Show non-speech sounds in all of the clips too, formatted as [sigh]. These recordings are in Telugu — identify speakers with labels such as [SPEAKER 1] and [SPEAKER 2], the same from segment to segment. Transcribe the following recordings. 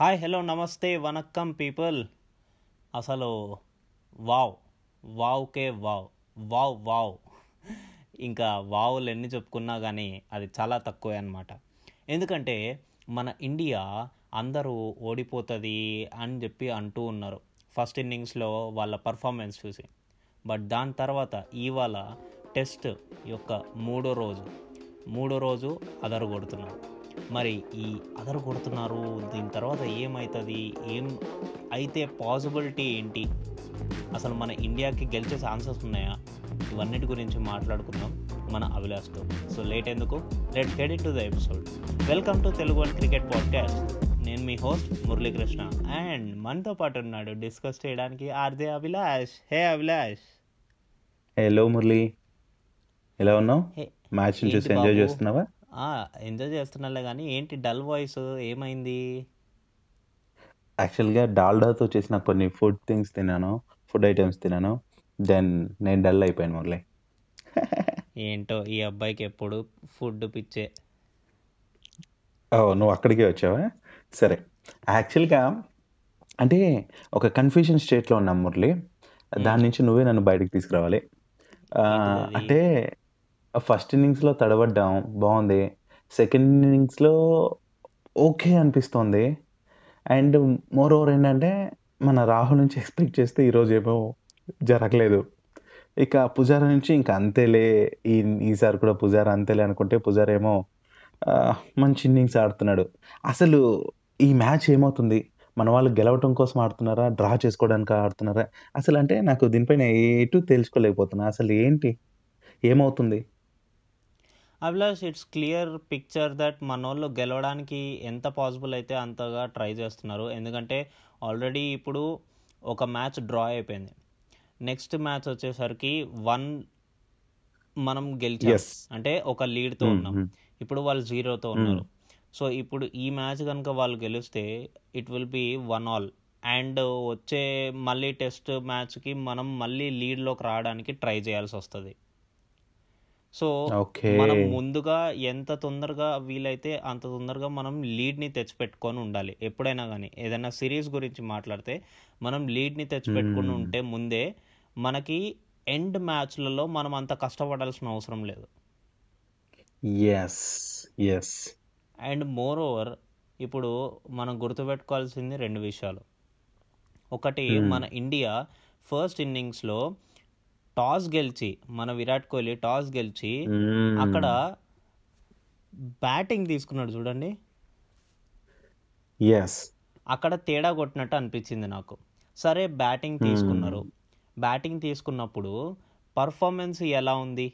[SPEAKER 1] Hi hello namaste vanakkam people. అసలు వావ్ వావ్కే వావ్ వావ్ వావ్. ఇంకా వావులు ఎన్ని చెప్పుకున్నా కానీ అది చాలా తక్కువే అనమాట ఎందుకంటే మన ఇండియా అందరూ ఓడిపోతుంది అని చెప్పి అంటూ ఉన్నారు. ఫస్ట్ ఇన్నింగ్స్లో వాళ్ళ పర్ఫార్మెన్స్ చూసి. బట్ దాని తర్వాత ఇవాళ టెస్ట్ యొక్క మూడో రోజు. మూడో రోజు అదరు కొడుతున్నారు మరి ఈ అదరు కొడుతున్నారు దీని తర్వాత ఏమవుతుంది ఏం అయితే పాసిబిలిటీ ఏంటి? అసలు మన ఇండియాకి గెలిచే ఛాన్సెస్ ఉన్నాయా? ఇవన్నిటి గురించి మాట్లాడుకుందాం మన అభిలాష్తో సో లేట్ ఎందుకు? Let get it to the episode welcome to Telugu one cricket podcast నేను మీ హోస్ట్ మురళీకృష్ణ అండ్ మనతో పాటు ఉన్నాడు డిస్కస్ చేయడానికి RJ Abhilash. Hey Abhilash.
[SPEAKER 2] Hello Murali. ఎలా ఉన్నావు? మ్యాచ్ చూసి ఎంజాయ్ చేస్తున్నావా?
[SPEAKER 1] ఎంజాయ్ చేస్తున్నాలే కానీ ఏంటి డల్ వాయిస్ ఏమైంది?
[SPEAKER 2] యాక్చువల్గా డాల్డాతో చేసిన కొన్ని ఫుడ్ థింగ్స్ తిన్నాను ఫుడ్ ఐటమ్స్ తిన్నాను దెన్ నేను డల్ అయిపోయాను మురళి.
[SPEAKER 1] ఏంటో ఈ అబ్బాయికి ఎప్పుడు ఫుడ్ పిచ్చే.
[SPEAKER 2] ఓ నువ్వు అక్కడికే వచ్చావా? సరే. యాక్చువల్గా అంటే ఒక కన్ఫ్యూజన్ స్టేట్లో ఉన్నాం మురళి. దాని నుంచి నువ్వే నన్ను బయటకు తీసుకురావాలి. అంటే ఫస్ట్ ఇన్నింగ్స్లో తడబడ్డాం బాగుంది. సెకండ్ ఇన్నింగ్స్లో ఓకే అనిపిస్తోంది. అండ్ మోర్ ఓవర్ ఏంటంటే మన రాహుల్ నుంచి ఎక్స్పెక్ట్ చేస్తే ఈరోజు ఏమో జరగలేదు. ఇక పుజారా నుంచి ఇంకా అంతేలే. ఈ ఈసారి కూడా పుజారా అంతేలే అనుకుంటే పుజారా ఏమో మంచి ఇన్నింగ్స్ ఆడుతున్నాడు. అసలు ఈ మ్యాచ్ ఏమవుతుంది? మన వాళ్ళు గెలవటం కోసం ఆడుతున్నారా? డ్రా చేసుకోవడానికి ఆడుతున్నారా? అసలు అంటే నాకు దీనిపైన ఎటు తెలుసుకోలేకపోతున్నా. అసలు ఏంటి? ఏమవుతుంది?
[SPEAKER 1] Abhilash it's clear picture that మన వాళ్ళు గెలవడానికి ఎంత పాసిబుల్ అయితే అంతగా ట్రై చేస్తున్నారు. ఎందుకంటే ఆల్రెడీ ఇప్పుడు ఒక మ్యాచ్ డ్రా అయిపోయింది. నెక్స్ట్ మ్యాచ్ వచ్చేసరికి వన్ మనం గెలిచాం. అంటే ఒక లీడ్తో ఉన్నాం. ఇప్పుడు వాళ్ళు జీరోతో ఉన్నారు. సో ఇప్పుడు ఈ మ్యాచ్ కనుక వాళ్ళు గెలిస్తే it will be one all and వచ్చే మళ్ళీ టెస్ట్ మ్యాచ్కి మనం మళ్ళీ లీడ్లోకి రావడానికి ట్రై చేయాల్సి వస్తుంది. సో మనం ముందుగా ఎంత తొందరగా వీలైతే అంత తొందరగా మనం లీడ్ని తెచ్చిపెట్టుకొని ఉండాలి. ఎప్పుడైనా కానీ ఏదైనా సిరీస్ గురించి మాట్లాడితే మనం లీడ్ని తెచ్చిపెట్టుకుని ఉంటే ముందే మనకి ఎండ్ మ్యాచ్లలో మనం అంత కష్టపడాల్సిన అవసరం లేదు.
[SPEAKER 2] Yes yes
[SPEAKER 1] and moreover ఇప్పుడు మనం గుర్తుపెట్టుకోవాల్సింది రెండు విషయాలు. ఒకటి మన ఇండియా ఫస్ట్ ఇన్నింగ్స్లో టాస్ గెలిచి మన విరాట్ కోహ్లీ టాస్ గెలిచి అక్కడ బ్యాటింగ్ తీసుకున్నాడు చూడండి. అక్కడ తేడా కొట్టినట్టు అనిపించింది నాకు. సరే బ్యాటింగ్ తీసుకున్నారు. బ్యాటింగ్ తీసుకున్నప్పుడు పర్ఫార్మెన్స్ ఎలా ఉంది?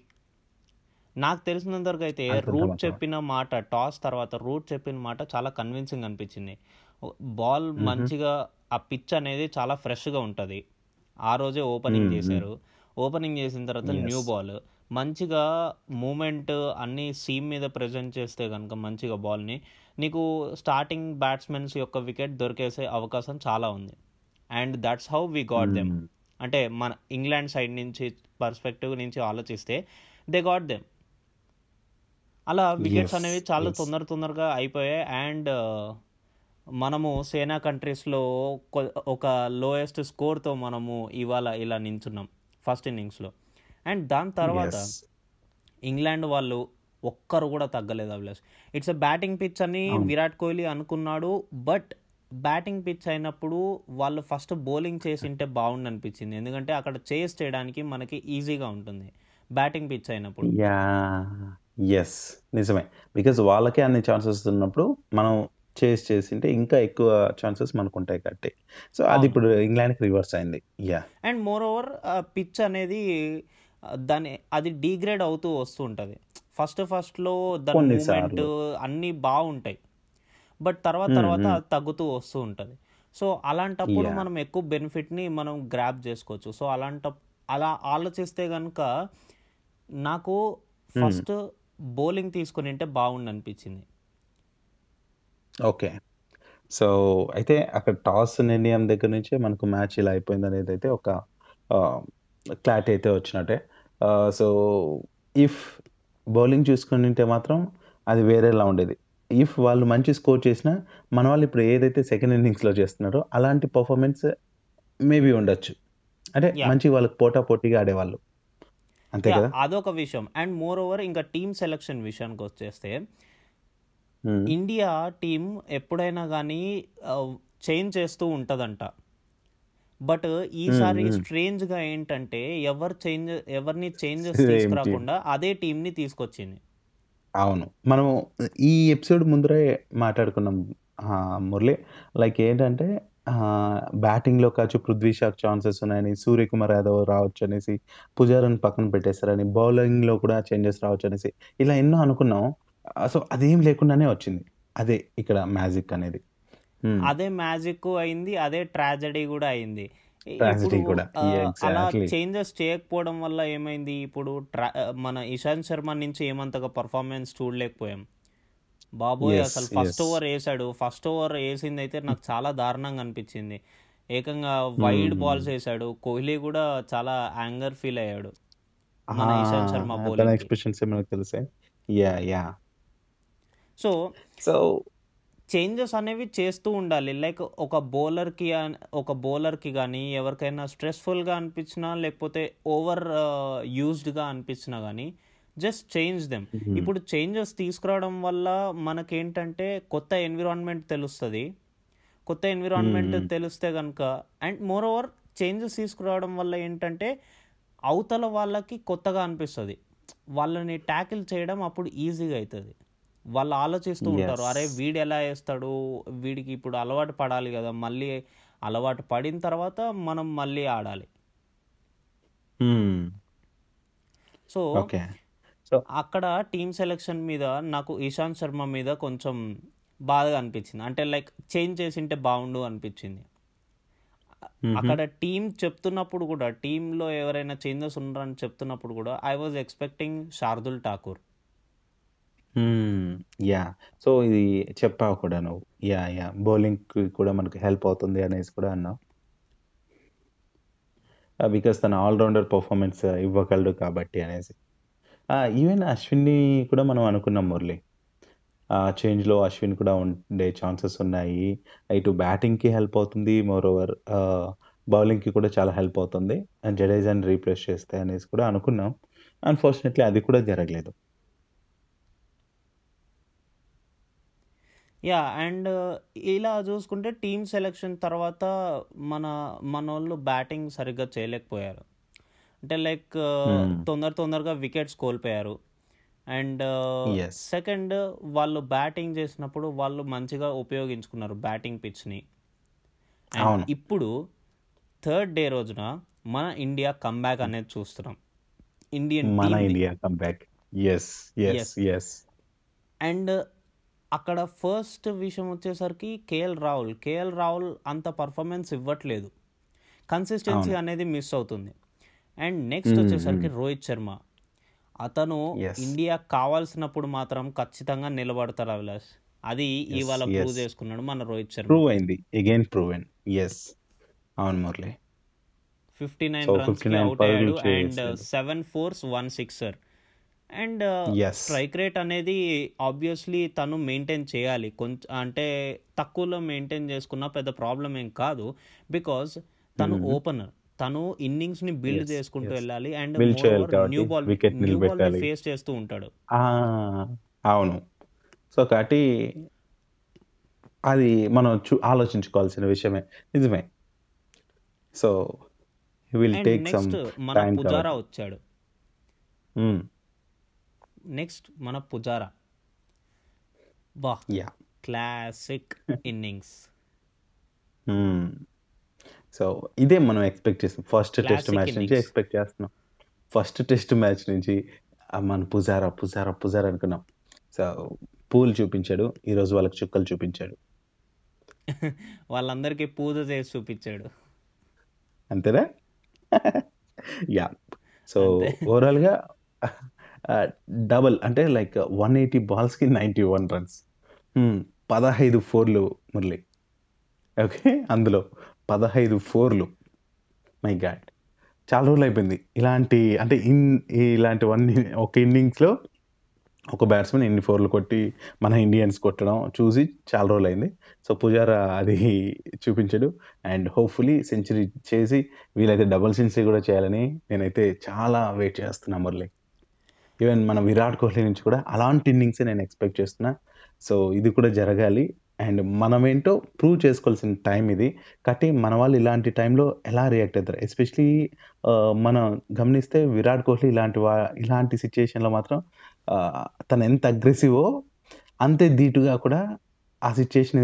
[SPEAKER 1] నాకు తెలిసినంత వరకు అయితే రూట్ చెప్పిన మాట టాస్ తర్వాత రూట్ చెప్పిన మాట చాలా కన్విన్సింగ్ అనిపించింది. బాల్ మంచిగా ఆ పిచ్ అనేది చాలా ఫ్రెష్గా ఉంటుంది. ఆ రోజే ఓపెనింగ్ చేశారు. ఓపెనింగ్ చేసిన తర్వాత న్యూ బాల్. మంచిగా మూమెంట్ అన్ని సీమ్ మీద ప్రజెంట్ చేస్తే కనుక మంచిగా బాల్ని. నీకు స్టార్టింగ్ బ్యాట్స్మెన్స్ యొక్క వికెట్ దొరికేసే అవకాశం చాలా ఉంది. And that's how we got them. అంటే మన ఇంగ్లాండ్ సైడ్ నుంచి పర్స్పెక్టివ్ నుంచి ఆలోచిస్తే దే గాట్ దెమ్. అలా వికెట్స్ అనేవి చాలా తొందర తొందరగా అయిపోయాయి. అండ్ మనము సేనా కంట్రీస్లో ఒక లోయెస్ట్ స్కోర్తో మనము ఇవాళ ఇలా నించున్నాం. ఫస్ట్ ఇన్నింగ్స్లో. అండ్ దాని తర్వాత ఇంగ్లాండ్ వాళ్ళు ఒక్కరు కూడా తగ్గలేదు Abhilash. It's a batting pitch అని విరాట్ కోహ్లీ అనుకున్నాడు బట్ బ్యాటింగ్ పిచ్ అయినప్పుడు వాళ్ళు ఫస్ట్ బౌలింగ్ చేసింటే బాగుండు అనిపించింది. ఎందుకంటే అక్కడ చేస్ చేయడానికి మనకి ఈజీగా ఉంటుంది బ్యాటింగ్ పిచ్ అయినప్పుడు.
[SPEAKER 2] యా ఎస్ నిజమే. బికాజ్ వాళ్ళకే అన్ని ఛాన్సెస్ ఉన్నప్పుడు మనం చేసి చేసింటే ఇంకా ఎక్కువ ఛాన్సెస్ మనకు ఉంటాయి కాబట్టి. సో అది ఇప్పుడు ఇంగ్లాండ్కి రివర్స్ అయింది. Yeah
[SPEAKER 1] and moreover pitch అనేది దాని అది డీగ్రేడ్ అవుతూ వస్తూ ఉంటుంది. ఫస్ట్ ఫస్ట్లో దాని మూమెంట్ అన్నీ బాగుంటాయి. బట్ తర్వాత తర్వాత తగ్గుతూ వస్తూ ఉంటుంది. సో అలాంటప్పుడు మనం ఎక్కువ బెనిఫిట్ని మనం గ్రాప్ చేసుకోవచ్చు. సో అలాంట అలా ఆలోచిస్తే కనుక నాకు ఫస్ట్ బౌలింగ్ తీసుకుని ఉంటే బాగుండు అనిపించింది
[SPEAKER 2] ఓకే సో అయితే అక్కడ టాస్ నిర్ణయం దగ్గర నుంచే మనకు మ్యాచ్ ఇలా అయిపోయింది అనేది అయితే ఒక క్లారిటీ అయితే వచ్చినట్టే సో ఇఫ్ బౌలింగ్ చూసుకుని ఉంటే మాత్రం అది వేరేలా ఉండేది ఇఫ్ వాళ్ళు మంచి స్కోర్ చేసినా మన వాళ్ళు ఇప్పుడు ఏదైతే సెకండ్ ఇన్నింగ్స్‌లో చేస్తున్నారో అలాంటి పర్ఫార్మెన్స్ మేబీ ఉండొచ్చు. అంటే
[SPEAKER 1] యాహ్!
[SPEAKER 2] మంచి వాళ్ళకి పోటాపోటీగా ఆడేవాళ్ళు. అంతే
[SPEAKER 1] యాహ్!
[SPEAKER 2] కదా?
[SPEAKER 1] అదొక విషయం. అండ్ మోర్ ఓవర్ ఇంకా టీమ్ సెలక్షన్ విషయానికొచ్చేస్తే. ఇండియా టీమ్ ఎప్పుడైనా గానీ ఆహ్, చేంజ్ చేస్తూ ఉంటదంట. బట్. ఈసారి
[SPEAKER 2] హ్మ్.
[SPEAKER 1] స్ట్రేంజ్‌గా ఏంటంటే ఎవరు చేంజ్ ఎవరిని చేంజెస్. తీసుకురాకుండా అదే టీమ్‌ని తీసుకొచ్చింది.
[SPEAKER 2] అవును. మనం ఈ ఎపిసోడ్ ముందరే మాట్లాడుకున్నాం మురళి. లైక్ ఏంటంటే బ్యాటింగ్‌లో కాచ్చు పృథ్వీ షాకి ఛాన్సెస్ ఉన్నాయని, సూర్యకుమార్ యాదవ్ రావచ్చనేసి, పుజారాని పక్కన పెట్టేసారని, బౌలింగ్‌లో కూడా చేంజెస్ రావచ్చనేసి ఇలా ఎన్నో అనుకున్నాం. సో అదేం లేకుండానే వచ్చింది. అదే ఇక్కడ మ్యాజిక్ అనేది.
[SPEAKER 1] అదే మ్యాజిక్కు అయింది. అదే ట్రాజెడీ అయింది.
[SPEAKER 2] కూడా.
[SPEAKER 1] ఆహ్, అలా. చేంజెస్ చేయకపోవడం వల్ల ఏమైంది? ఇప్పుడు మన ఇషాంత్ శర్మ నుంచి ఏమంతగా పర్ఫార్మెన్స్ చూడలేకపోయాం. బాబోయ్! అసలు ఫస్ట్. ఓవర్ ఏసాడు. ఫస్ట్ ఓవర్ ఏసిందైతే నాకు చాలా దారుణంగా అనిపిచ్చింది. ఏకంగా వైడ్ బాల్స్
[SPEAKER 2] హ్మ్.
[SPEAKER 1] ఏసాడు. కోహ్లీ గూడా చాలా యాంగర్ ఫీల్ అయ్యాడు. మన ఇషాంత్ శర్మ
[SPEAKER 2] తన
[SPEAKER 1] బౌలింగ్‌కి.
[SPEAKER 2] ఎక్స్‌ప్రెషన్సే మనకు తెలుసాయి. యాహ్!
[SPEAKER 1] సో
[SPEAKER 2] సో
[SPEAKER 1] చేంజెస్ అనేవి చేస్తూ ఉండాలి. లైక్ ఒక బౌలర్‌కి ఒక బౌలర్‌కి గానీ, ఎవరికైనా స్ట్రెస్‌ఫుల్‌గా అనిపించినా, లేకపోతే ఓవర్ యూజ్డ్‌గా అనిపించినా గానీ, జస్ట్ చేంజ్ దెమ్. ఇప్పుడు చేంజెస్ తీసుకురావడం వల్ల మనకేంటంటే కొత్త ఎన్విరాన్మెంట్ తెలుస్తది. కొత్త. ఎన్విరాన్మెంట్. తెలిస్తే గనుక అండ్ మోర్ ఓవర్ చేంజెస్ తీసుకురావడం వల్ల ఏంటంటే, అవతల వాళ్ళకి కొత్తగా అనిపిస్తది. వాళ్ళని టాకిల్ చేయడం అప్పుడు ఈజీగా అయితది. వాళ్ళు ఆలోచిస్తూ ఉంటారు. అరే!
[SPEAKER 2] యెస్.
[SPEAKER 1] వీడెలా ఏస్తాడు? వీడికి ఇప్పుడు అలవాటు పడాలి గదా! మళ్ళీ అలవాటు పడిన తర్వాత మనం మళ్ళీ ఆడాలి. సో అక్కడ టీమ్ సెలక్షన్ మీద నాకు ఇషాంత్ శర్మ మీద కొంచెం బాధగా అనిపించింది. అంటే లైక్ చేంజ్ చేసుంటే బావుండు అనిపించింది. అక్కడ టీమ్ చెప్తున్నప్పుడు గూడా టీమ్‌లో ఎవరైనా చేంజెస్ ఉన్నారని చెప్తున్నప్పుడు గూడా I was expecting Shardul Thakur.
[SPEAKER 2] Hmm. Yeah! So ఇది చెప్పావు కూడా నువ్వు. యాహ్! యాహ్! బౌలింగ్‌కి కూడా మనకు హెల్ప్ అవుతుంది అనేసి కూడా అన్నావు. Ah, బికాస్ తను ఆల్ రౌండర్ పర్ఫార్మెన్స్ ఇవ్వగలడు కాబట్టి అనేసి. Ah, ఆ! ఈవెన్ అశ్విన్‌ని కూడా మనం అనుకున్నాం మురళి. Ah, ఆ చేంజ్‌లో అశ్విన్ కూడా ఉండే ఛాన్సెస్ ఉన్నాయి. ఇటు బ్యాటింగ్‌కి హెల్ప్ అవుతుంది. మోర్ ఓవర్ ఆహ్, బౌలింగ్‌కి కూడా చాలా హెల్ప్ అవుతుంది. అండ్ జడేజాని రీప్లేస్ చేస్తే అనేసి కూడా అనుకున్నాం. అన్‌ఫార్చునేట్‌లీ అది కూడా జరగలేదు.
[SPEAKER 1] యాహ్! అండ్ ఇలా చూసుకుంటే టీమ్ సెలక్షన్ తర్వాత మన మనోళ్ళు బ్యాటింగ్ సరిగ్గా చేయలేకపోయారు. అంటే లైక్
[SPEAKER 2] హ్మ్.
[SPEAKER 1] తొందర తొందరగా వికెట్స్ కోల్పోయారు. అండ్. సెకండ్ వాళ్ళు బ్యాటింగ్ చేసినప్పుడు వాళ్ళు మంచిగా ఉపయోగించుకున్నారు బ్యాటింగ్ పిచ్‌ని. అండ్. ఇప్పుడు థర్డ్ డే రోజున మన ఇండియా కమ్‌బ్యాక్ అనేది చూస్తున్నాం. ఇండియన్
[SPEAKER 2] మన. India comeback. Yes. Yes.
[SPEAKER 1] Yes. And అక్కడ ఫస్ట్ విషయం వచ్చేసరికి కేఎల్ రాహుల్. కేఎల్ రాహుల్ అంత పర్ఫార్మెన్స్ ఇవ్వట్లేదు. కన్సిస్టెన్సీ. అనేది మిస్ అవుతుంది. అండ్ నెక్స్ట్
[SPEAKER 2] హ్మ్.
[SPEAKER 1] వచ్చేసరికి
[SPEAKER 2] హ్మ్.
[SPEAKER 1] రోహిత్ శర్మ. అతను
[SPEAKER 2] యెస్.
[SPEAKER 1] ఇండియాకి కావాల్సినప్పుడు మాత్రం ఖచ్చితంగా నిలబడతారు అభిలాష్. అది. ఇవాళ ప్రూవ్. చేసుకున్నాడు మన రోహిత్ శర్మ.
[SPEAKER 2] ప్రూవ్ అయింది. Again proven. యెస్. అవును మురళి.
[SPEAKER 1] 59
[SPEAKER 2] సో
[SPEAKER 1] రన్స్‌కి
[SPEAKER 2] 59
[SPEAKER 1] ఔట్ అయ్యాడు. And. 7 fours, 1 sixer. And. Strike rate అనేది ఆబ్వియస్‌లీ తను మెయింటైన్ చేయాలి. కొంచ్ అంటే తక్కువలో మెయింటైన్ చేసుకున్న పెద్ద ప్రాబ్లమ్ ఏం కాదు. బికాజ్ తను. ఓపెనర్. తను ఇన్నింగ్స్‌ని బిల్డ్
[SPEAKER 2] యెస్.
[SPEAKER 1] చేసుకుంటూ. వెళ్ళాలి. And
[SPEAKER 2] build
[SPEAKER 1] new ball
[SPEAKER 2] wicket
[SPEAKER 1] new. Face చేస్తూ ఉంటాడు.
[SPEAKER 2] అవును. సో కాబట్టి అది మనం చు ఆలోచించుకోవాల్సిన విషయమే. నిజమే. సో విల్ టేక్ సమ్
[SPEAKER 1] మన పుజారా. వచ్చాడు. నెక్స్ట్ మన Pujara.
[SPEAKER 2] Yeah!
[SPEAKER 1] Classic innings.
[SPEAKER 2] So ఇదే మనం ఎక్స్‌పెక్ట్ చేసాం. ఫస్ట్ టెస్ట్ మ్యాచ్ నుంచి. ఎక్స్‌పెక్ట్ చేస్తున్నాం. ఫస్ట్ టెస్ట్ మ్యాచ్ నుంచి మన పుజారా, పుజారా, పుజారా అనుకున్నాం. సో పూలు చూపించాడు. ఈరోజు వాళ్ళకి చుక్కలు చూపించాడు. [laughs]
[SPEAKER 1] వాళ్ళందరికీ పూజ చేసి చూపించాడు.
[SPEAKER 2] అంతేనా? [laughs] యాహ్! సో. ఓవరాల్‌గా [laughs] డబుల్ అంటే లైక్ 180 బాల్స్‌కి 91 రన్స్. హ్మ్. 15 ఫోర్‌లు మురళి. ఓకే. అందులో 15 ఫోర్‌లు. My god! చాలా రోజులయిపోయింది. ఇలాంటి అంటే ఇన్ ఇలాంటివన్నీ ఒక ఇన్నింగ్స్‌లో ఒక బ్యాట్స్మెన్ ఇన్ని ఫోర్లు కొట్టి మన ఇండియన్స్ కొట్టడం చూసి చాలా రోజులు అయింది సో పుజారా అది చూపించాడు అండ్ హోప్ఫుల్లీ సెంచరీ చేసి వీలైతే డబుల్ సెంచరీ కూడా చేయాలని నేనైతే చాలా వెయిట్ చేస్తున్నా మురళి ఈవెన్ మన విరాట్ కోహ్లీ నుంచి కూడా అలాంటి ఇన్నింగ్స్ నేను ఎక్స్పెక్ట్ చేస్తున్నా. సో ఇది కూడా జరగాలి. అండ్ మనమేంటో ప్రూవ్ చేసుకోవాల్సిన టైం ఇది. కాబట్టి మన వాళ్ళు ఇలాంటి టైంలో ఎలా రియాక్ట్ అవుతారు? ఎస్పెషలీ మనం గమనిస్తే విరాట్ కోహ్లీ ఇలాంటి వా ఇలాంటి సిచ్యుయేషన్లో మాత్రం తను ఎంత అగ్రెసివో అంతే ధీటుగా కూడా ఆ సిచ్యుయేషన్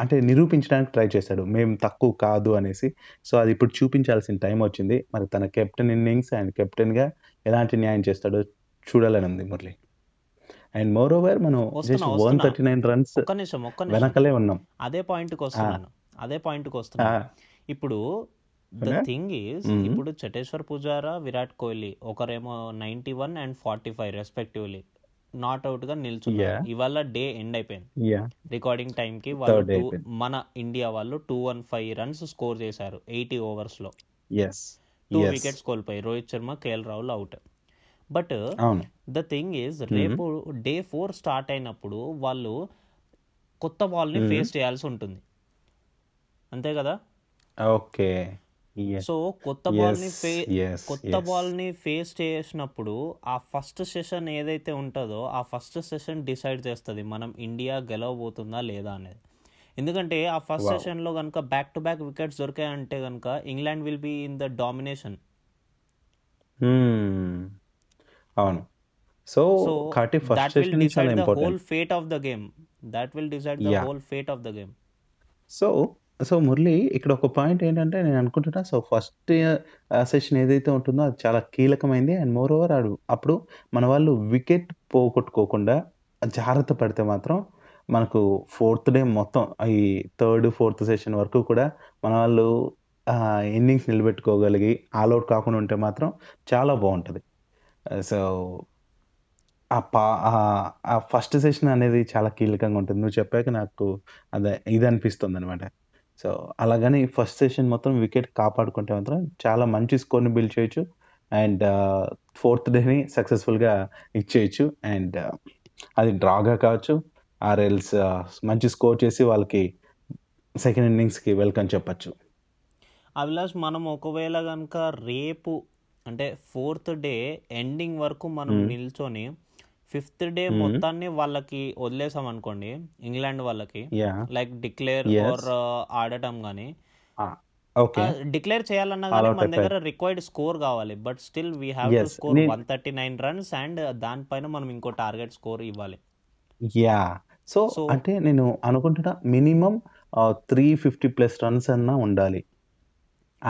[SPEAKER 2] అంటే నిరూపించడానికి ట్రై చేశాడు మేము తక్కువ కాదు అనేసి. సో అది ఇప్పుడు చూపించాల్సిన టైం వచ్చింది. మరి తన కెప్టెన్ ఇన్నింగ్స్ అండ్ కెప్టెన్గా ఎలాంటి న్యాయం చేస్తాడో చూడాలని ఉంది మురళి. అండ్ మోర్ ఓవర్ మనం
[SPEAKER 1] వస్తున్నా,
[SPEAKER 2] జస్ట్ వన్
[SPEAKER 1] వస్తున్నా.
[SPEAKER 2] థర్టీ నైన్ రన్స్
[SPEAKER 1] ఒక్క నిమిషం ఒక్క నిమిషం.
[SPEAKER 2] వెనకలే ఉన్నాం.
[SPEAKER 1] అదే పాయింట్కి వస్తున్నాను. అదే పాయింట్కి వస్తున్నాను.
[SPEAKER 2] ఆ,
[SPEAKER 1] ఇప్పుడు ద. Thing is
[SPEAKER 2] Mhm.
[SPEAKER 1] ఇప్పుడు చటేశ్వర్ పుజారా విరాట్ కోహ్లీ ఒకరేమో ninety one and forty five respectively not అవుట్గా నిల్చున్నారు. ఇవాళ డే ఎండ్ అయిపోయింది. రికార్డింగ్ టైం కి వాళ్ళు. మన ఇండియా వాళ్ళు two one five runs score చేశారు. ఎయిటీ
[SPEAKER 2] ఓవర్స్లో.
[SPEAKER 1] టూ వికెట్స్ కోల్పోయి Rohit Sharma KL Rahul out but the thing is రేపు డే ఫోర్ స్టార్ట్ అయినప్పుడు వాళ్ళు కొత్త బాల్ని
[SPEAKER 2] Mhm.
[SPEAKER 1] ఫేస్ చేయాల్సి ఉంటుంది. అంతే కదా?
[SPEAKER 2] ఓకే.
[SPEAKER 1] సో కొత్త బాల్ని ఫే కొత్త బాల్ని ఫేస్ చేసినప్పుడు ఆ ఫస్ట్ సెషన్ ఏదైతే ఉంటుందో ఆ ఫస్ట్ సెషన్ డిసైడ్ చేస్తుంది మనం ఇండియా గెలవబోతుందా లేదా అనేది. ఎందుకంటే ఆ ఫస్ట్. సెషన్లో కనుక బ్యాక్ టు బ్యాక్ వికెట్స్ దొరికాయంటే కనుక England will be in the domination
[SPEAKER 2] అవును. సో కాబట్టి ఫస్ట్ సెషన్ చాలా
[SPEAKER 1] the whole
[SPEAKER 2] important
[SPEAKER 1] fate of the game that will decide the. Whole fate of the game
[SPEAKER 2] so so Murali ఇక్కడ ఒక పాయింట్ ఏంటంటే నేను అనుకుంటున్నా సో ఫస్ట్ సెషన్ ఏదైతే ఉంటుందో అది చాలా కీలకమైంది. అండ్ మోర్ ఓవర్ అప్పుడు మన వాళ్ళు వికెట్ పోగొట్టుకోకుండా జాగ్రత్త పడితే మాత్రం మనకు ఫోర్త్ డే మొత్తం ఈ థర్డ్ ఫోర్త్ సెషన్ వరకు కూడా మన వాళ్ళు ఇన్నింగ్స్ నిలబెట్టుకోగలిగి ఆల్అౌట్ కాకుండా ఉంటే మాత్రం చాలా బాగుంటుంది. Uh, సో ఆ పా ఆ- ఫస్ట్ సెషన్ అనేది చాలా కీలకంగా ఉంటుంది. నువ్వు చెప్పాక నాకు అదే ఇది అనిపిస్తుంది అనమాట సో అలాగని ఫస్ట్ సెషన్ మొత్తం వికెట్ కాపాడుకుంటే మాత్రం చాలా మంచి స్కోర్ని బిల్డ్ చేయొచ్చు. అండ్ ఫోర్త్ డేని సక్సెస్ఫుల్గా ఇచ్చేయచ్చు. అండ్ అది డ్రాగా కావచ్చు. ఆర్ఎల్స్ uh, మంచి స్కోర్ చేసి వాళ్ళకి సెకండ్ ఇన్నింగ్స్కి వెల్కమ్ చెప్పచ్చు.
[SPEAKER 1] అభిలాష్ మనం ఒకవేళ కనుక రేపు అంటే ఫోర్త్ డే ఎండింగ్ వరకు మనం
[SPEAKER 2] Hmm.
[SPEAKER 1] నిల్చొని ఫిఫ్త్ డే
[SPEAKER 2] Hmm.
[SPEAKER 1] మొత్తాన్ని వాళ్ళకి వదిలేసాం అనుకోండి ఇంగ్లాండ్ వాళ్ళకి లైక్ డిక్లేర్. ఆర్ ఆడటం కానీ
[SPEAKER 2] ఓకే
[SPEAKER 1] డిక్లేర్ చేయాలన్నా
[SPEAKER 2] All
[SPEAKER 1] కానీ
[SPEAKER 2] out
[SPEAKER 1] మన. దగ్గర రిక్వైర్డ్ స్కోర్ కావాలి but still we have to. Score one thirty nine runs and దానిపైన మనం ఇంకో టార్గెట్ స్కోర్ ఇవ్వాలి
[SPEAKER 2] యా సో అంటే నేను అనుకుంటున్నా minimum three fifty plus runs అన్నా ఉండాలి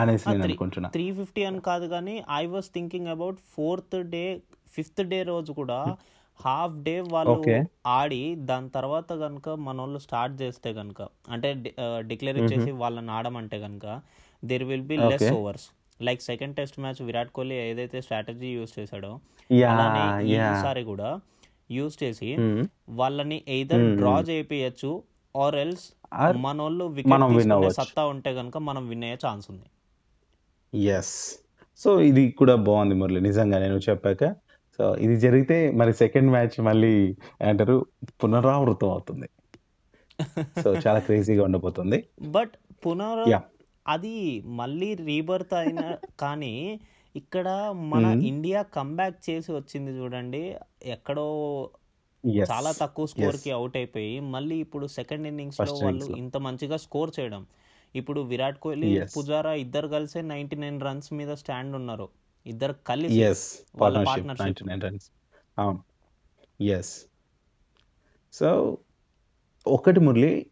[SPEAKER 2] అనేసి నేను అనుకుంటున్నా
[SPEAKER 1] త్రీ ఫిఫ్టీ అని కాదు కానీ I was thinking about fourth day fifth day రోజు కూడా హాఫ్ డే వాళ్ళు. ఆడి దాని తర్వాత కనుక మన వాళ్ళు స్టార్ట్ చేస్తే కనుక అంటే డిక్లేర్ ఇచ్చేసి వాళ్ళని ఆడమంటే కనుక there will be less. Overs like second test match Virat Kohli ఏదైతే స్ట్రాటజీ యూస్ చేశాడో అలానే ఈసారి కూడా యూస్ చేసి వాళ్ళని ఎయిదర్. డ్రా చేపియచ్చు ఆర్ ఎల్స్
[SPEAKER 2] Or
[SPEAKER 1] మనోళ్ళు వికెట్
[SPEAKER 2] మనం అవ్వచ్చు.
[SPEAKER 1] సత్తా ఉంటే కనుక మనం విన్ అయ్యే ఛాన్స్ ఉంది
[SPEAKER 2] ఎస్ సో ఇది కూడా బాగుంది మురళి నిజంగా నేను చెప్పాక సో ఇది జరిగితే మరి సెకండ్ మ్యాచ్ మళ్ళీ ఏమంటారు పునరావృతం అవుతుంది సో చాలా క్రేజీగా ఉండబోతుంది
[SPEAKER 1] బట్ పునర్. అది మళ్ళీ రీబర్త్ అయిన కానీ ఇక్కడ మన
[SPEAKER 2] Hmm.
[SPEAKER 1] ఇండియా కంబ్యాక్ చేసి వచ్చింది చూడండి ఎక్కడో. చాలా తక్కువ స్కోర్. కి అవుట్ అయిపోయి మళ్ళీ ఇప్పుడు సెకండ్
[SPEAKER 2] ఇన్నింగ్స్లో
[SPEAKER 1] వాళ్ళు. ఇంత మంచిగా స్కోర్ చేయడం ఇప్పుడు విరాట్ కోహ్లీ. పుజారా ఇద్దరు కలిసే నైన్టీ నైన్ రన్స్ మీద స్టాండ్ ఉన్నారు. ఇద్దరు కలిసి వాళ్ళ
[SPEAKER 2] రన్స్. అవును. ఎస్ సో ఒకటి మురళి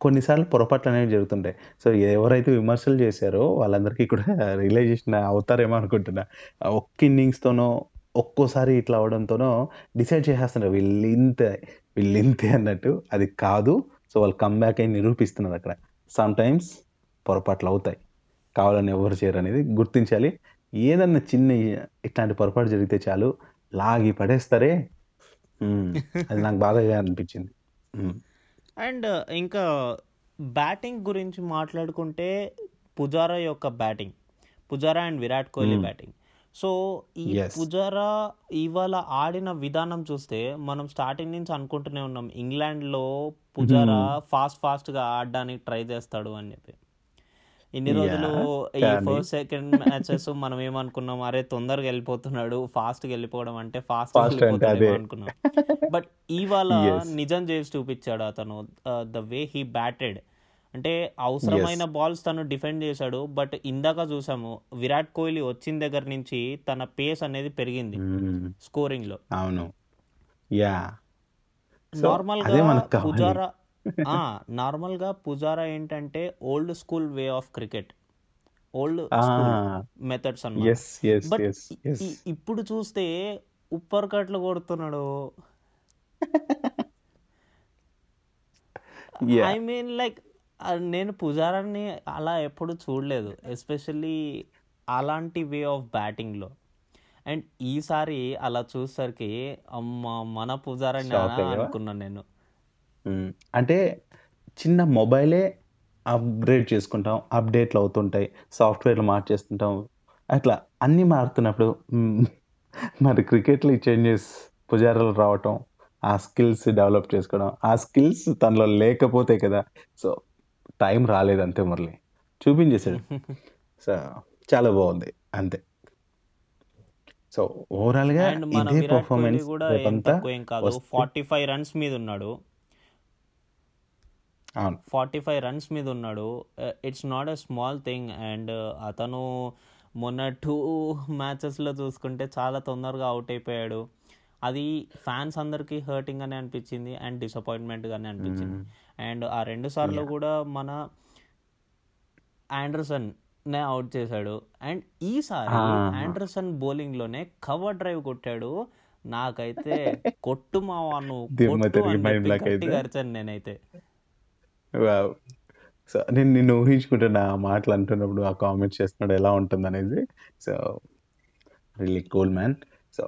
[SPEAKER 2] కొన్నిసార్లు పొరపాట్లు అనేవి జరుగుతుంటాయి. సో ఎవరైతే విమర్శలు చేశారో వాళ్ళందరికీ కూడా రియలైజేషన్ అవుతారేమో అనుకుంటున్నా. ఒక్క ఇన్నింగ్స్తోనో ఒక్కోసారి ఇట్లా అవడంతోనో డిసైడ్ చేసేస్తున్నారు. వీళ్ళు ఇంతే వీళ్ళు ఇంతే అన్నట్టు. అది కాదు. సో వాళ్ళు కమ్బ్యాక్ అయి నిరూపిస్తున్నారు అక్కడ సమ్ టైమ్స్ పొరపాట్లు అవుతాయి కావాలని ఎవరు చేయరు అనేది గుర్తించాలి ఏదన్నా చిన్న ఇట్లాంటి పొరపాటు జరిగితే చాలు లాగి పడేస్తారే. అది నాకు బాగా అనిపించింది.
[SPEAKER 1] అండ్ ఇంకా బ్యాటింగ్ గురించి మాట్లాడుకుంటే పుజారా యొక్క batting Pujara and Virat Kohli. Batting so ఈ. పుజారా ఇవాళ ఆడిన విధానం చూస్తే మనం స్టార్టింగ్ నుంచి అనుకుంటూనే ఉన్నాం ఇంగ్లాండ్లో పుజారా ఫాస్ట్ ఫాస్ట్గా ఆడడానికి ట్రై చేస్తాడు అని చెప్పి ఇన్ని రోజులు ఈ ఫస్ట్ సెకండ్ మ్యాచెస్ మనం ఏమనుకున్నాం అరే తొందరగా వెళ్ళిపోతున్నాడు ఫాస్ట్గా వెళ్ళిపోవడం అంటే ఫాస్ట్. అనుకున్నాం బట్ ఇవాళ. [laughs] నిజం చేసి చూపించాడు అతను ద వే హీ బ్యాటెడ్ అంటే అవసరమైన బాల్స్ తను డిఫెండ్ చేశాడు బట్ ఇందాక చూసాము విరాట్ కోహ్లీ వచ్చిన దగ్గర నుంచి తన పేస్ అనేది పెరిగింది. స్కోరింగ్లో.
[SPEAKER 2] అవును. యా నార్మల్గా.
[SPEAKER 1] పుజారా [laughs] నార్మల్గా పుజారా ఏంటంటే old school way of cricket old methods అన్నమాట. బట్ ఇప్పుడు చూస్తే ఉప్పర్ కట్లు కొడుతున్నాడు. ఐ మీన్ లైక్ నేను పుజారాన్ని అలా ఎప్పుడు చూడలేదు. ఎస్పెషల్లీ అలాంటి వే ఆఫ్ బ్యాటింగ్లో అండ్ ఈసారి అలా చూసేసరికి అమ్మ మన పుజారాన్ని? అనుకున్నాను నేను.
[SPEAKER 2] అంటే చిన్న మొబైలే అప్గ్రేడ్ చేసుకుంటాం అప్డేట్లు అవుతుంటాయి సాఫ్ట్వేర్లు మార్చేస్తుంటాం. అట్లా అన్నీ మారుతున్నప్పుడు మరి క్రికెట్లో ఈ చేంజెస్ పుజారాలు రావటం ఆ స్కిల్స్ డెవలప్ చేసుకోవడం ఆ స్కిల్స్ తనలో లేకపోతే కదా. సో టైం రాలేదు అంతే మురళి. చూపించేశాడు [laughs] సో చాలా బాగుంది. అంతే. సో ఓవరాల్గా
[SPEAKER 1] అండ్ మన
[SPEAKER 2] ఇదే పర్ఫార్మెన్స్
[SPEAKER 1] ఫార్టీ ఫైవ్ రన్స్ మీద ఉన్నాడు. ఫార్టీ ఫైవ్ రన్స్ మీద ఉన్నాడు. It's not a small thing and అతను మొన్న టూ మ్యాచెస్లో చూసుకుంటే చాలా తొందరగా అవుట్ అయిపోయాడు. అది ఫ్యాన్స్ అందరికీ హర్టింగ్ అని అనిపించింది అండ్ డిసప్పాయింట్మెంట్గానే అనిపించింది. అండ్ ఆ రెండు సార్లు కూడా మన ఆండర్సన్ నే అవుట్ చేశాడు. అండ్ ఈసారి. ఆండర్సన్ బౌలింగ్లోనే కవర్ డ్రైవ్ కొట్టాడు. నాకైతే [laughs] కొట్టు మావా నువ్వు
[SPEAKER 2] దిమ్మ
[SPEAKER 1] కొట్టు
[SPEAKER 2] తిరిగి
[SPEAKER 1] అని
[SPEAKER 2] mind
[SPEAKER 1] చెప్పి
[SPEAKER 2] block అయితే.
[SPEAKER 1] గట్టిగా అరిచాను నేనైతే.
[SPEAKER 2] సో నేను నిన్ను ఊహించుకుంటున్నా ఆ మాటలు అంటున్నప్పుడు ఆ కామెంట్స్ చేస్తున్నాడు ఎలా ఉంటుంది అనేది. So really cool man so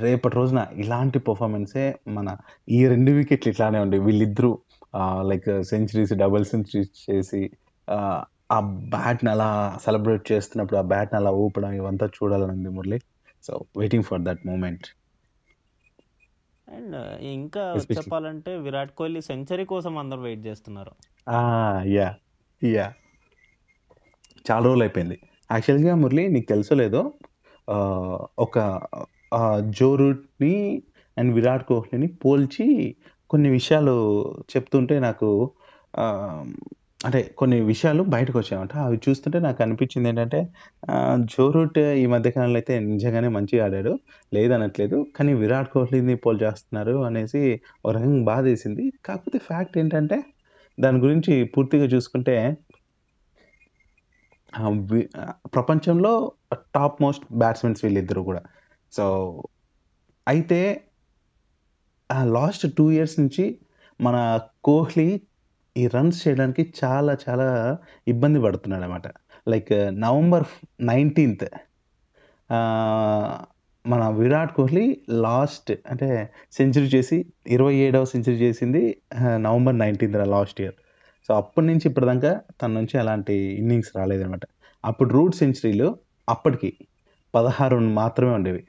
[SPEAKER 2] రేపటి రోజున ఇలాంటి పర్ఫార్మెన్సే మన ఈ రెండు వికెట్లు ఇట్లానే ఉండే వీళ్ళిద్దరూ లైక్ సెంచరీస్ డబుల్ సెంచరీస్ చేసి ఆ, బ్యాట్ని అలా సెలబ్రేట్ చేస్తున్నప్పుడు ఆ బ్యాట్ని అలా ఊపడం ఇవంతా చూడాలని ఉంది Murali. So waiting for that moment
[SPEAKER 1] and ఇంకా చెప్పాలంటే విరాట్ కోహ్లీ సెంచరీ కోసం అందరు వెయిట్ చేస్తున్నారు.
[SPEAKER 2] యా యా చాలా రోజులు అయిపోయింది. యాక్చువల్గా మురళి నీకు తెలుసో లేదో ఆ, ఒక జో రూట్ని అండ్ విరాట్ కోహ్లీని పోల్చి కొన్ని విషయాలు చెప్తుంటే నాకు అంటే కొన్ని విషయాలు బయటకు వచ్చాయన్నమాట. అవి చూస్తుంటే నాకు అనిపించింది ఏంటంటే జో రూట్ ఈ మధ్యకాలంలో అయితే నిజంగానే మంచిగా ఆడాడు. లేదనట్లేదు. కానీ విరాట్ కోహ్లీని పోల్ చేస్తున్నారు అనేసి ఒక రకంగా బాధేసింది కాకపోతే ఫ్యాక్ట్ ఏంటంటే దాని గురించి పూర్తిగా చూసుకుంటే ఆ, వి- ప్రపంచంలో టాప్ మోస్ట్ బ్యాట్స్మెన్స్ వీళ్ళిద్దరు కూడా. సో అయితే లాస్ట్ టూ ఇయర్స్ నుంచి మన కోహ్లీ ఈ రన్స్ చేయడానికి చాలా చాలా ఇబ్బంది పడుతున్నాడు అనమాట లైక్ uh, నవంబర్ నైన్టీన్త్ మన విరాట్ కోహ్లీ లాస్ట్ అంటే సెంచరీ చేసి ఇరవై ఏడవ సెంచరీ చేసింది November nineteenth last year. So అప్పటి నుంచి ఇప్పటిదాకా తన నుంచి అలాంటి ఇన్నింగ్స్ రాలేదనమాట అప్పుడు రూట్ సెంచరీలు అప్పటికి పదహారు మాత్రమే ఉండేవి.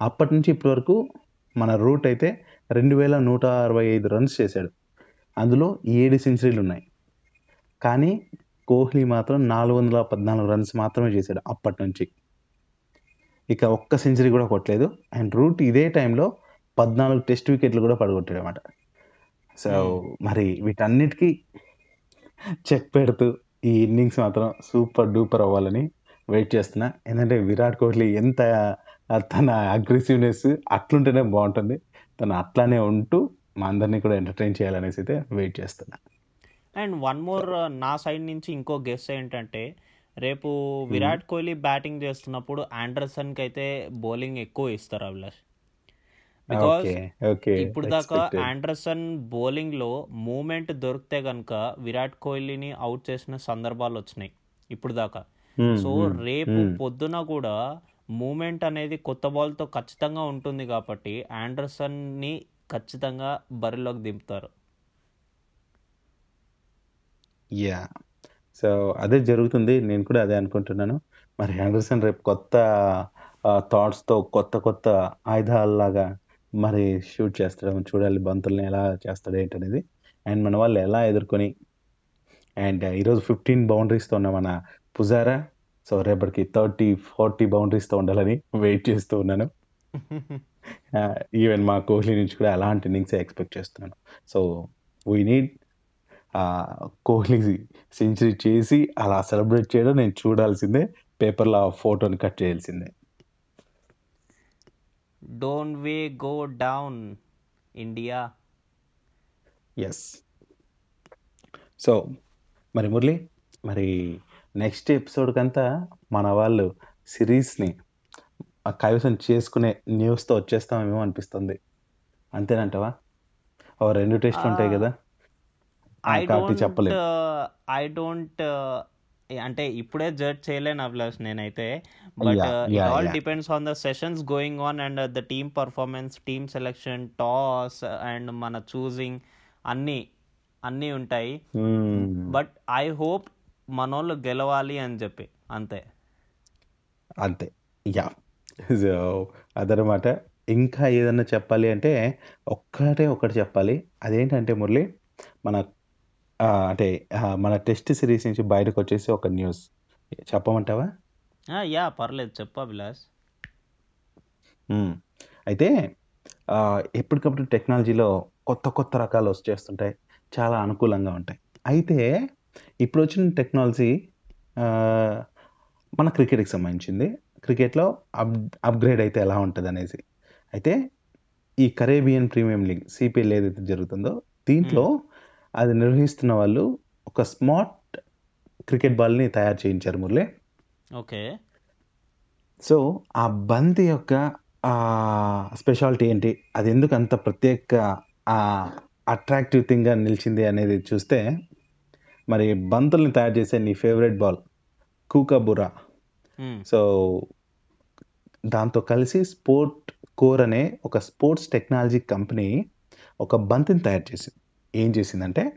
[SPEAKER 2] అప్పటి నుంచి ఇప్పటి వరకు మన రూట్ అయితే రెండు వేల నూట అరవై ఐదు రన్స్ చేశాడు. అందులో ఏడు సెంచరీలు ఉన్నాయి. కానీ కోహ్లీ మాత్రం నాలుగు వందల పద్నాలుగు రన్స్ మాత్రమే చేశాడు అప్పటి నుంచి. ఇక ఒక్క సెంచరీ కూడా కొట్టలేదు. అండ్ రూట్ ఇదే టైంలో పద్నాలుగు టెస్ట్ వికెట్లు కూడా పడగొట్టాడు అనమాట సో మరి వీటన్నిటికీ చెక్ పెడుతూ ఈ ఇన్నింగ్స్ మాత్రం సూపర్ డూపర్ అవ్వాలని వెయిట్ చేస్తున్నా. ఎందుకంటే విరాట్ కోహ్లీ ఎంత తన అగ్రెసివ్నెస్ అట్లుంటేనే బాగుంటుంది. తను అట్లానే ఉంటూ మా అందరినీ కూడా ఎంటర్టైన్ చేయాలనేసి అయితే వెయిట్ చేస్తున్నా.
[SPEAKER 1] అండ్ వన్ మోర్ నా సైడ్ నుంచి ఇంకో గెస్ ఏంటంటే రేపు విరాట్ కోహ్లీ బ్యాటింగ్ చేస్తున్నప్పుడు ఆండర్సన్కి అయితే బౌలింగ్ ఎక్కువ ఇస్తారు అభిలాష్. బికాస్ ఇప్పుడు దాకా ఆండర్సన్ బౌలింగ్లో మూమెంట్ దొరికితే గనుక విరాట్ కోహ్లీని అవుట్ చేసిన సందర్భాలు వచ్చినాయి ఇప్పుడు దాకా. సో రేపు పొద్దున కూడా మూమెంట్ అనేది కొత్త బాల్తో ఖచ్చితంగా ఉంటుంది కాబట్టి యాండర్సన్ని ఖచ్చితంగా బరిలోకి దింపుతారు.
[SPEAKER 2] యా సో అదే జరుగుతుంది. నేను కూడా అదే అనుకుంటున్నాను. మరి యాండర్సన్ రేపు కొత్త థాట్స్‌తో కొత్త కొత్త ఆయుధాలలాగా మరి షూట్ చేస్తాడు చూడాలి బంతుల్ని ఎలా చేస్తాడు ఏంటనేది. అండ్ మన వాళ్ళు ఎలా ఎదుర్కొని అండ్ ఈరోజు 15 బౌండరీస్‌తో ఉన్న మన పుజారా సో రేపటికి 30, 40 బౌండరీస్‌తో ఉండాలని వెయిట్ చేస్తూ ఉన్నాను. [laughs] ఈవెన్ మా కోహ్లీ నుంచి కూడా అలాంటి ఇన్నింగ్సే ఎక్స్‌పెక్ట్ చేస్తున్నాను. So we need Kohli century చేసి అలా సెలబ్రేట్ చేయడం నేను చూడాల్సిందే. పేపర్‌లో ఆ ఫోటోని కట్ చేయాల్సిందే.
[SPEAKER 1] Don't way go down India.
[SPEAKER 2] Yes. So మరి మురళి మరి నెక్స్ట్ ఎపిసోడ్‌కంతా మన వాళ్ళు సిరీస్‌ని కైవసం చేసుకునే న్యూస్‌తో వచ్చేస్తామేమో అనిపిస్తుంది. అంతేనంటావా? ఓ 2 టెస్ట్‌లు ఉంటాయి! ఆ!
[SPEAKER 1] ఐ
[SPEAKER 2] కాబట్టి
[SPEAKER 1] డోంట్
[SPEAKER 2] చెప్పలేం.
[SPEAKER 1] ఐ డోంట్ అంటే ఇప్పుడే జడ్జ్ చేయలేను అభిలాష్ నేనైతే. But! It! All! Depends on the sessions going on and the team performance, team selection, toss and మన చూసింగ్ అన్నీ, అన్నీ ఉంటాయి. బట్ ఐ హోప్ మనోళ్ళు గెలవాలి అని చెప్పి అంతే.
[SPEAKER 2] అంతే. యాహ్! సో అదనమాట. ఇంకా ఏదన్నా చెప్పాలి అంటే ఒక్కటే ఒకటి చెప్పాలి. అదేంటంటే మురళి మన అంటే మన టెస్ట్ సిరీస్ నుంచి బయటకొచ్చేసి ఒక న్యూస్. చెప్పమంటావా?
[SPEAKER 1] యాహ్! పర్లేదు చెప్పు అభిలాష్.
[SPEAKER 2] అయితే ఎప్పటికప్పుడు టెక్నాలజీలో కొత్త కొత్త రకాలు వచ్చేస్తుంటాయి. చాలా అనుకూలంగా ఉంటాయి. అయితే ఇప్పుడొచ్చిన టెక్నాలజీ ఆహ్, మన క్రికెట్‌కి సంబంధించింది. క్రికెట్‌లో అప్ అప్‌గ్రేడ్ అయితే ఎలా ఉంటదనేసి. అయితే ఈ కరేబియన్ ప్రీమియం లీగ్ సీపీఎల్ ఏదైతే జరుగుతుందో దీంట్లో. అది నిర్వహిస్తున్న వాళ్ళు ఒక స్మార్ట్ క్రికెట్ బాల్‌ని తయారు చేయించారు మురళి.
[SPEAKER 1] ఓకే.
[SPEAKER 2] సో ఆ బంతి యొక్క స్పెషాలిటీ ఏంటి? అదెందుకు అంత ప్రత్యేక అట్రాక్టివ్ థింగ్‌గా నిలిచింది అనేది చూస్తే మరి బంతుల్ని తయారు చేసే నీ ఫేవరెట్ బాల్ కూకాబురా. సో దాంతో కలిసి స్పోర్ట్ కోర్ అనే ఒక స్పోర్ట్స్ టెక్నాలజీ కంపెనీ ఒక బంతిని తయారు చేసింది. ఏం చేసిందంటే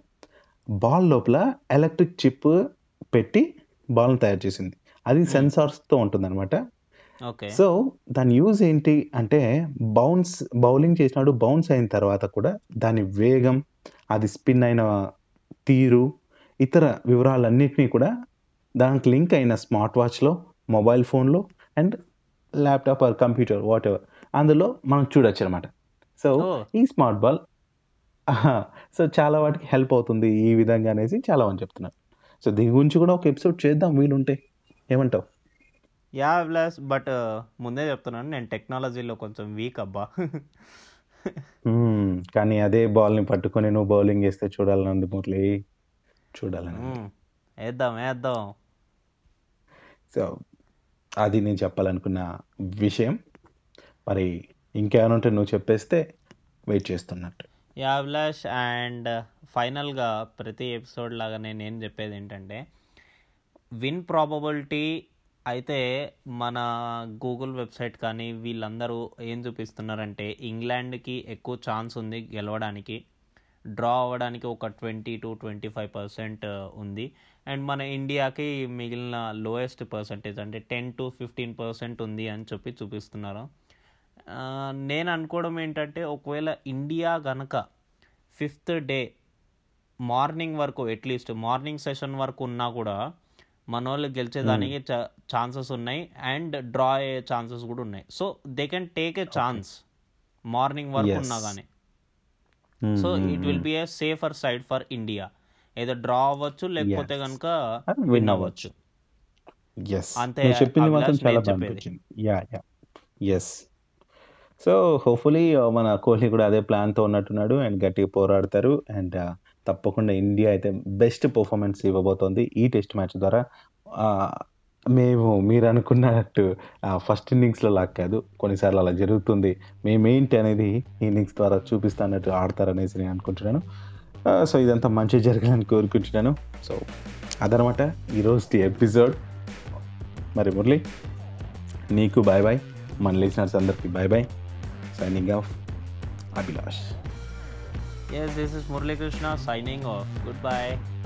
[SPEAKER 2] బాల్ లోపల ఎలక్ట్రిక్ చిప్ పెట్టి బాల్‌ని తయారు చేసింది. అది
[SPEAKER 1] హ్మ్.
[SPEAKER 2] సెన్సార్స్‌తో ఉంటుందనమాట.
[SPEAKER 1] ఓకే.
[SPEAKER 2] సో దాని యూజ్ ఏంటి అంటే బౌన్స్ బౌలింగ్ చేసినప్పుడు బౌన్స్ అయిన తర్వాత కూడా దాని వేగం, అది స్పిన్ అయిన తీరు, ఇతర వివరాలన్నిటిని కూడా దానికి లింక్ అయిన స్మార్ట్ వాచ్‌లో, మొబైల్ ఫోన్‌లో and laptop or computer whatever అందులో మనం చూడొచ్చనమాట. సో
[SPEAKER 1] ఓహ్!
[SPEAKER 2] ఈ స్మార్ట్ బాల్! సో చాలా వాటికి హెల్ప్ అవుతుంది ఈ విధంగా అనేసి చాలా మంది చెప్తున్నారు. సో దీని గురించి కూడా ఒక ఎపిసోడ్ చేద్దాం వీలుంటే. ఏమంటావు?
[SPEAKER 1] యాహ్! అభిలాష్ బట్ ముందే చెప్తున్నాను నేను టెక్నాలజీలో కొంచెం వీక్ అబ్బా.
[SPEAKER 2] కానీ అదే బాల్‌ని పట్టుకొని నువ్వు బౌలింగ్ ఏస్తే చూడాలనుంది మురళి. చూడాలనుంది.
[SPEAKER 1] హ్మ్. ఏద్దాం. ఏద్దాం.
[SPEAKER 2] సో అది నేను చెప్పాలనుకున్న విషయం. మరి ఇంకేమైనా ఉంటే నువ్వు చెప్పేస్తే వెయిట్ చేస్తున్నట్టు.
[SPEAKER 1] యాహ్! అభిలాష్ అండ్ ఫైనల్‌గా ప్రతి ఎపిసోడ్ లాగా నేనేం చెప్పేదేంటంటే విన్ ప్రాబబిలిటీ అయితే మన గూగుల్ వెబ్‌సైట్ కానీ వీళ్ళందరూ ఏం చూపిస్తున్నారంటే ఇంగ్లాండ్‌కి ఎక్కువ ఛాన్స్ ఉంది గెలవడానికి. డ్రా అవ్వడానికి ఒక 20-25% ఉంది. అండ్ మన ఇండియాకి మిగిలిన లోయెస్ట్ పర్సెంటేజ్ అంటే 10-15% ఉంది అని చెప్పి చూపిస్తున్నారు. నేను అనుకోవడం ఏంటంటే ఒకవేళ ఇండియా గనక ఫిఫ్త్ డే మార్నింగ్ వరకు అట్‌లీస్ట్ మార్నింగ్ సెషన్ వరకు ఉన్నా కూడా మనోళ్ళు
[SPEAKER 2] హ్మ్.
[SPEAKER 1] గెలిచేదానికి చ ఛాన్సెస్ ఉన్నాయి. అండ్ డ్రా అయ్యే ఛాన్సెస్ కూడా ఉన్నాయి. So they can take
[SPEAKER 2] okay.
[SPEAKER 1] Chance morning వరకు. ఉన్నా గాని. So. It will. Be a safer side for India. Either draw అవ్వచ్చు లేకపోతే
[SPEAKER 2] అది
[SPEAKER 1] విన్ అవ్వచ్చు. అంతే
[SPEAKER 2] చెప్పింది మాత్రం చాలా. Yeah! Yeah! Yes. So hopefully మన కోహ్లీ కూడా అదే ప్లాన్‌తో ఉన్నట్టున్నాడు. అండ్ గట్టిగా పోరాడతారు. అండ్ తప్పకుండా ఇండియా అయితే బెస్ట్ పెర్ఫార్మన్స్ ఇవ్వబోతోంది ఈ టెస్ట్ మ్యాచ్ ద్వారా. మేము మీరనుకున్నట్టు అనుకున్నట్టు ఫస్ట్ ఇన్నింగ్స్‌లో లాగా కాదు. కొన్నిసార్లు అలా జరుగుతుంది. మేమేంటి అనేది ఇన్నింగ్స్ ద్వారా చూపిస్తా అన్నట్టు ఆడతారనేసి నేను అనుకుంటున్నాను. సో ఇదంతా మంచిగా జరగాలని కోరుకుంటున్నాను. సో అదనమాట ఈరోజుటి ఎపిసోడ్. మరి మురళి నీకు బాయ్ బాయ్. మన లిసినర్స్ అందరికి bye bye. Signing off Abhilash.
[SPEAKER 1] Yes, this is signing Krishna signing off. Goodbye.